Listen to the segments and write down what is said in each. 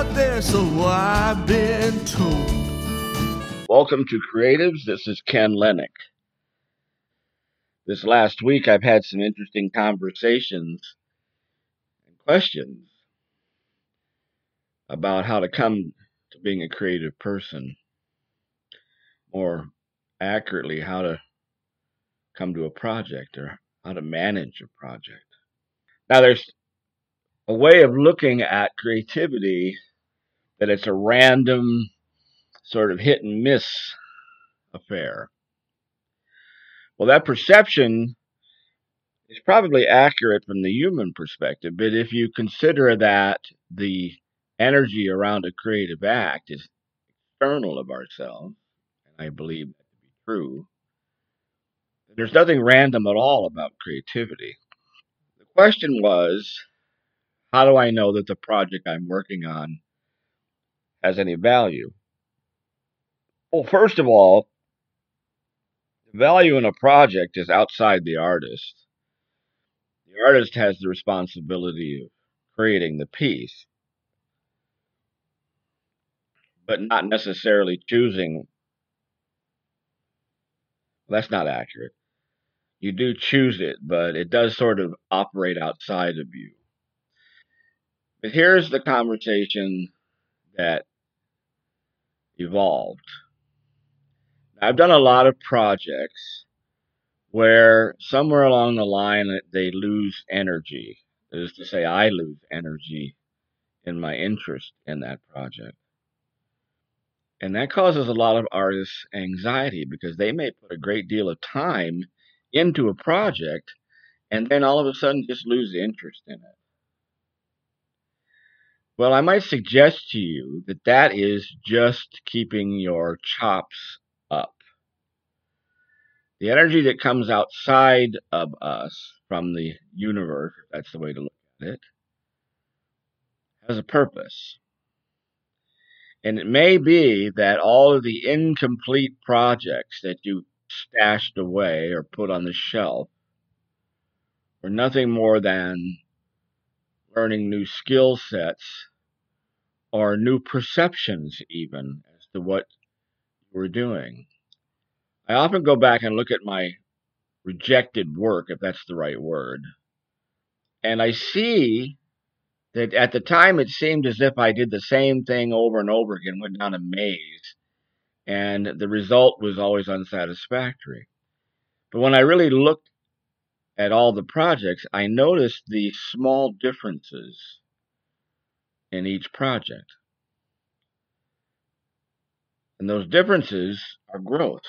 out there, so I've been told. Welcome to Creatives. This is Ken Lehnig. This last week, I've had some interesting conversations and questions about how to come to being a creative person. More accurately, how to come to a project or how to manage a project. Now, there's a way of looking at creativity that it's a random sort of hit and miss affair. Well, that perception is probably accurate from the human perspective, but if you consider that the energy around a creative act is external of ourselves, and I believe that to be true, there's nothing random at all about creativity. The question was how do I know that the project I'm working on has any value? Well, first of all, the value in a project is outside the artist. The artist has the responsibility of creating the piece, but not necessarily choosing. That's not accurate. You do choose it, but it does sort of operate outside of you. But here's the conversation that evolved. I've done a lot of projects where somewhere along the line uh, they lose energy. That is to say, I lose energy in my interest in that project. And that causes a lot of artists anxiety because they may put a great deal of time into a project and then all of a sudden just lose interest in it. Well, I might suggest to you that that is just keeping your chops up. The energy that comes outside of us from the universe, that's the way to look at it, has a purpose. And it may be that all of the incomplete projects that you stashed away or put on the shelf were nothing more than learning new skill sets or new perceptions, even as to what were doing. I often go back and look at my rejected work, if that's the right word, and I see that at the time it seemed as if I did the same thing over and over again, went down a maze, and the result was always unsatisfactory. But when I really looked at all the projects, I noticed the small differences in each project. And those differences are growth.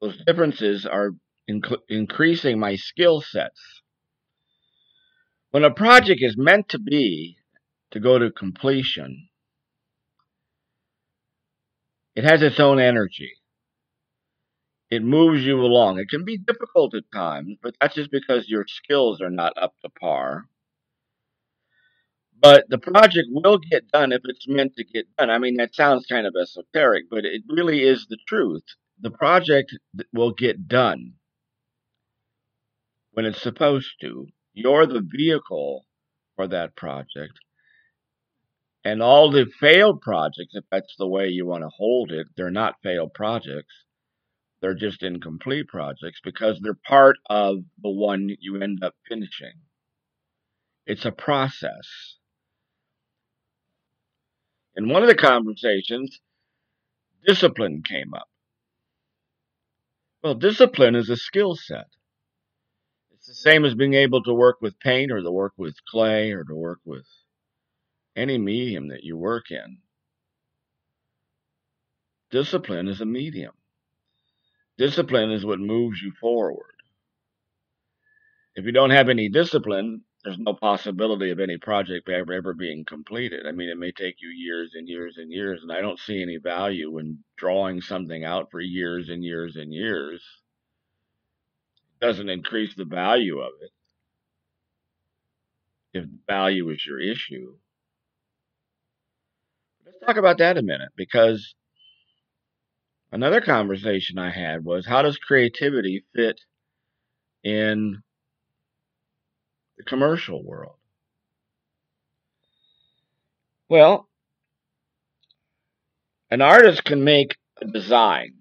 Those differences are inc- increasing my skill sets. When a project is meant to be to go to completion, it has its own energy. It moves you along. It can be difficult at times, but that's just because your skills are not up to par. But the project will get done if it's meant to get done. I mean, that sounds kind of esoteric, but it really is the truth. The project will get done when it's supposed to. You're the vehicle for that project. And all the failed projects, if that's the way you want to hold it, they're not failed projects. They're just incomplete projects because they're part of the one you end up finishing. It's a process. In one of the conversations, discipline came up. Well, discipline is a skill set. It's the same as being able to work with paint or to work with clay or to work with any medium that you work in. Discipline is a medium. Discipline is what moves you forward. If you don't have any discipline, there's no possibility of any project ever, ever being completed. I mean, it may take you years and years and years, and I don't see any value in drawing something out for years and years and years. It doesn't increase the value of it if value is your issue. Let's talk about that a minute because another conversation I had was how does creativity fit in the commercial world? Well, an artist can make a design,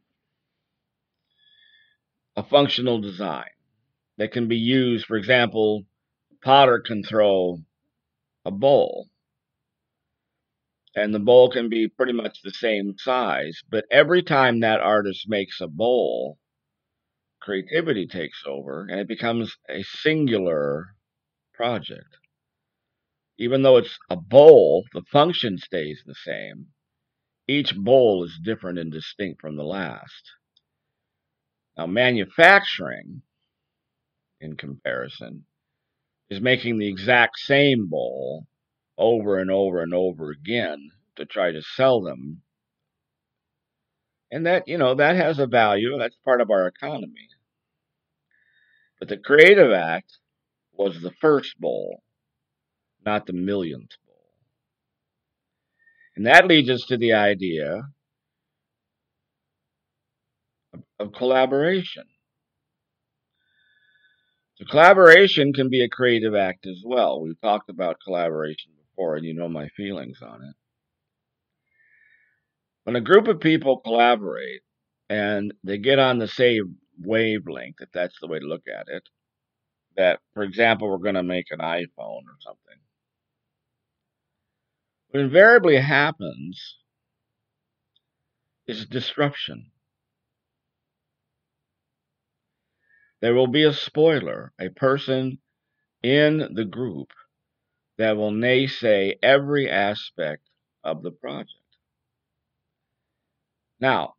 a functional design that can be used. For example, Potter can throw a bowl, and the bowl can be pretty much the same size, but every time that artist makes a bowl, creativity takes over and it becomes a singular project. Even though it's a bowl, the function stays the same. Each bowl is different and distinct from the last. Now, manufacturing, in comparison, is making the exact same bowl over and over and over again to try to sell them. And that, you know, that has a value. That's part of our economy. But the Creative Act was the first bowl, not the millionth bowl. And that leads us to the idea of, collaboration. So collaboration can be a creative act as well. We've talked about collaboration before, and you know my feelings on it. When a group of people collaborate and they get on the same wavelength, if that's the way to look at it, that, for example, we're going to make an iPhone or something. What invariably happens is disruption. There will be a spoiler, a person in the group that will naysay every aspect of the project. Now,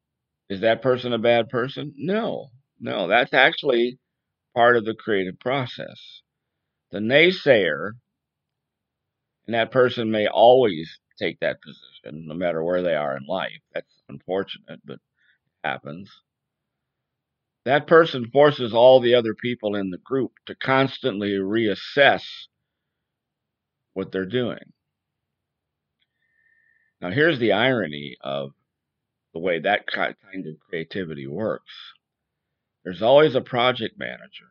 is that person a bad person? No, no, that's actually part of the creative process. The naysayer, and that person may always take that position, no matter where they are in life. That's unfortunate, but happens. That person forces all the other people in the group to constantly reassess what they're doing. Now, here's the irony of the way that kind of creativity works there's always a project manager.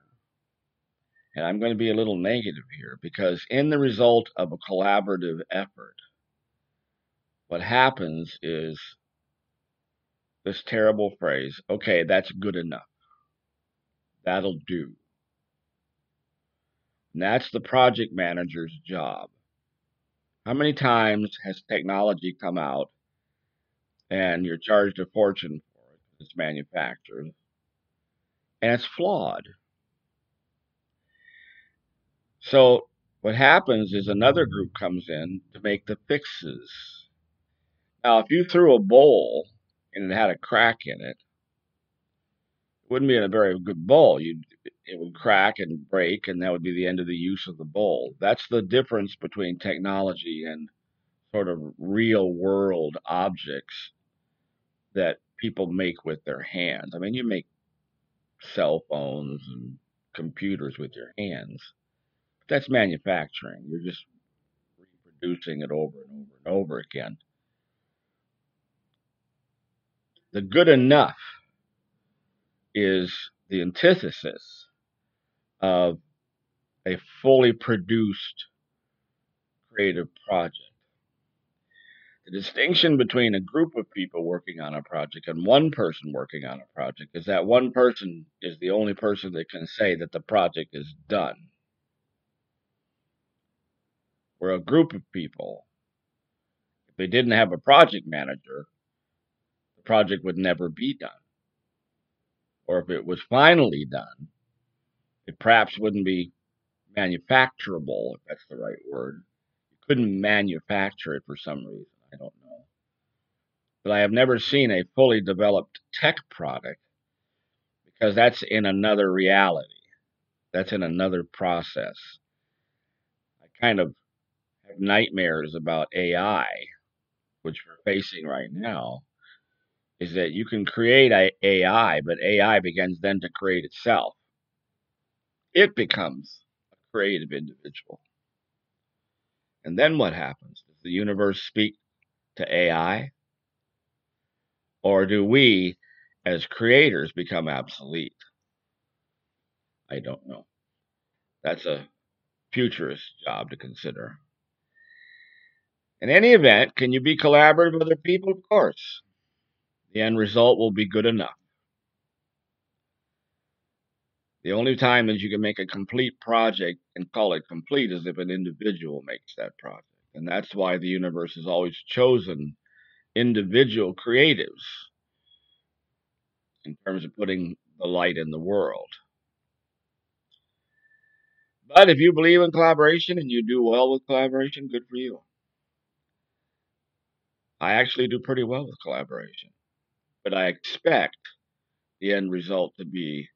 And I'm going to be a little negative here because, in the result of a collaborative effort, what happens is this terrible phrase okay, that's good enough. That'll do. And that's the project manager's job. How many times has technology come out and you're charged a fortune for it? It's manufactured and it's flawed. So what happens is another group comes in to make the fixes. Now, if you threw a bowl and it had a crack in it, it wouldn't be in a very good bowl. You'd, it would crack and break, and that would be the end of the use of the bowl. That's the difference between technology and sort of real world objects that people make with their hands. I mean, you make cell phones and computers with your hands. That's manufacturing. You're just reproducing it over and over and over again. The good enough is the antithesis of a fully produced creative project. The distinction between a group of people working on a project and one person working on a project is that one person is the only person that can say that the project is done. Where a group of people, if they didn't have a project manager, the project would never be done. Or if it was finally done, it perhaps wouldn't be manufacturable, if that's the right word. You couldn't manufacture it for some reason. I don't know. But I have never seen a fully developed tech product because that's in another reality. That's in another process. I kind of have nightmares about AI, which we're facing right now, is that you can create AI, but AI begins then to create itself. It becomes a creative individual. And then what happens? Does the universe speak to AI? Or do we, as creators, become obsolete? I don't know. That's a futurist job to consider. In any event, can you be collaborative with other people? Of course. The end result will be good enough. The only time that you can make a complete project and call it complete is if an individual makes that project. And that's why the universe has always chosen individual creatives in terms of putting the light in the world. But if you believe in collaboration and you do well with collaboration, good for you. I actually do pretty well with collaboration, but I expect the end result to be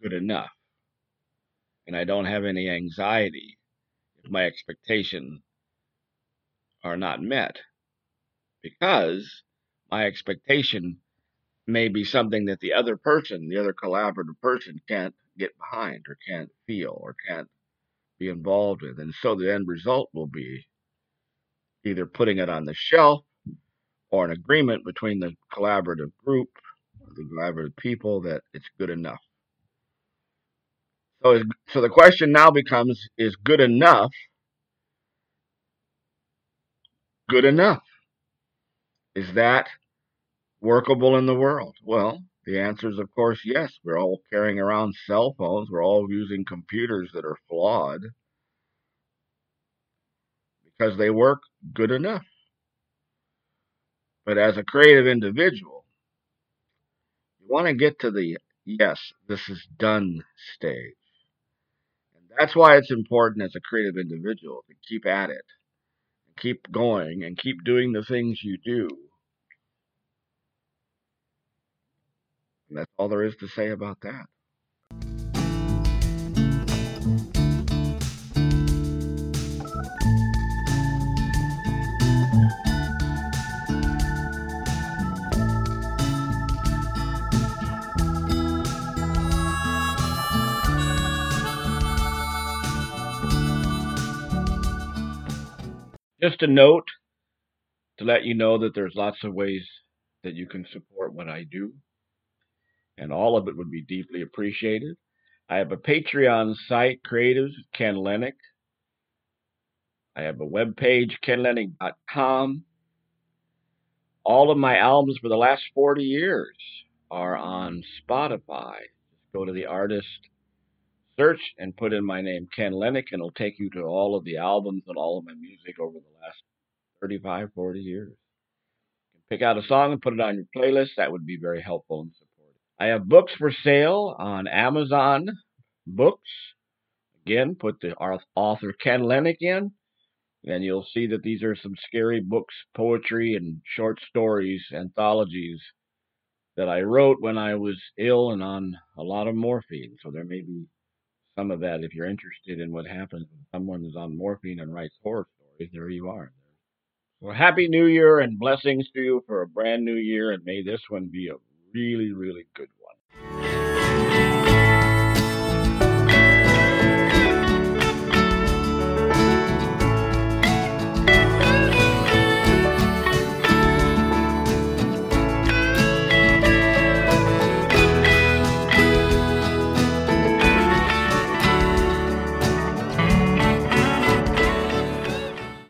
good enough. And I don't have any anxiety if my expectations are not met because my expectation may be something that the other person, the other collaborative person, can't get behind or can't feel or can't be involved with. And so the end result will be either putting it on the shelf or an agreement between the collaborative group, the collaborative people that it's good enough. So, so the question now becomes: Is good enough good enough? Is that workable in the world? Well, the answer is, of course, yes. We're all carrying around cell phones. We're all using computers that are flawed because they work good enough. But as a creative individual, you want to get to the yes, this is done stage. And that's why it's important as a creative individual to keep at it, keep going, and keep doing the things you do And that's all there is to say about that. Just a note to let you know that there's lots of ways that you can support what I do and all of it would be deeply appreciated. I have a Patreon site, Creatives Ken Lehnig. I have a web page, kenlehnig.com. All of my albums for the last 40 years are on Spotify. Go to the artist search and put in my name, Ken Lehnig, and it'll take you to all of the albums and all of my music over the last 35, 40 years. Pick out a song and put it on your playlist. That would be very helpful and supportive. I have books for sale on Amazon Books. Again, put the author Ken Lehnig in, and you'll see that these are some scary books, poetry, and short stories, anthologies that I wrote when I was ill and on a lot of morphine. So there may be some of that if you're interested in what happens when someone is on morphine and writes horror stories. There you are. Well, happy New Year and blessings to you for a brand new year, and may this one be a really, really good one.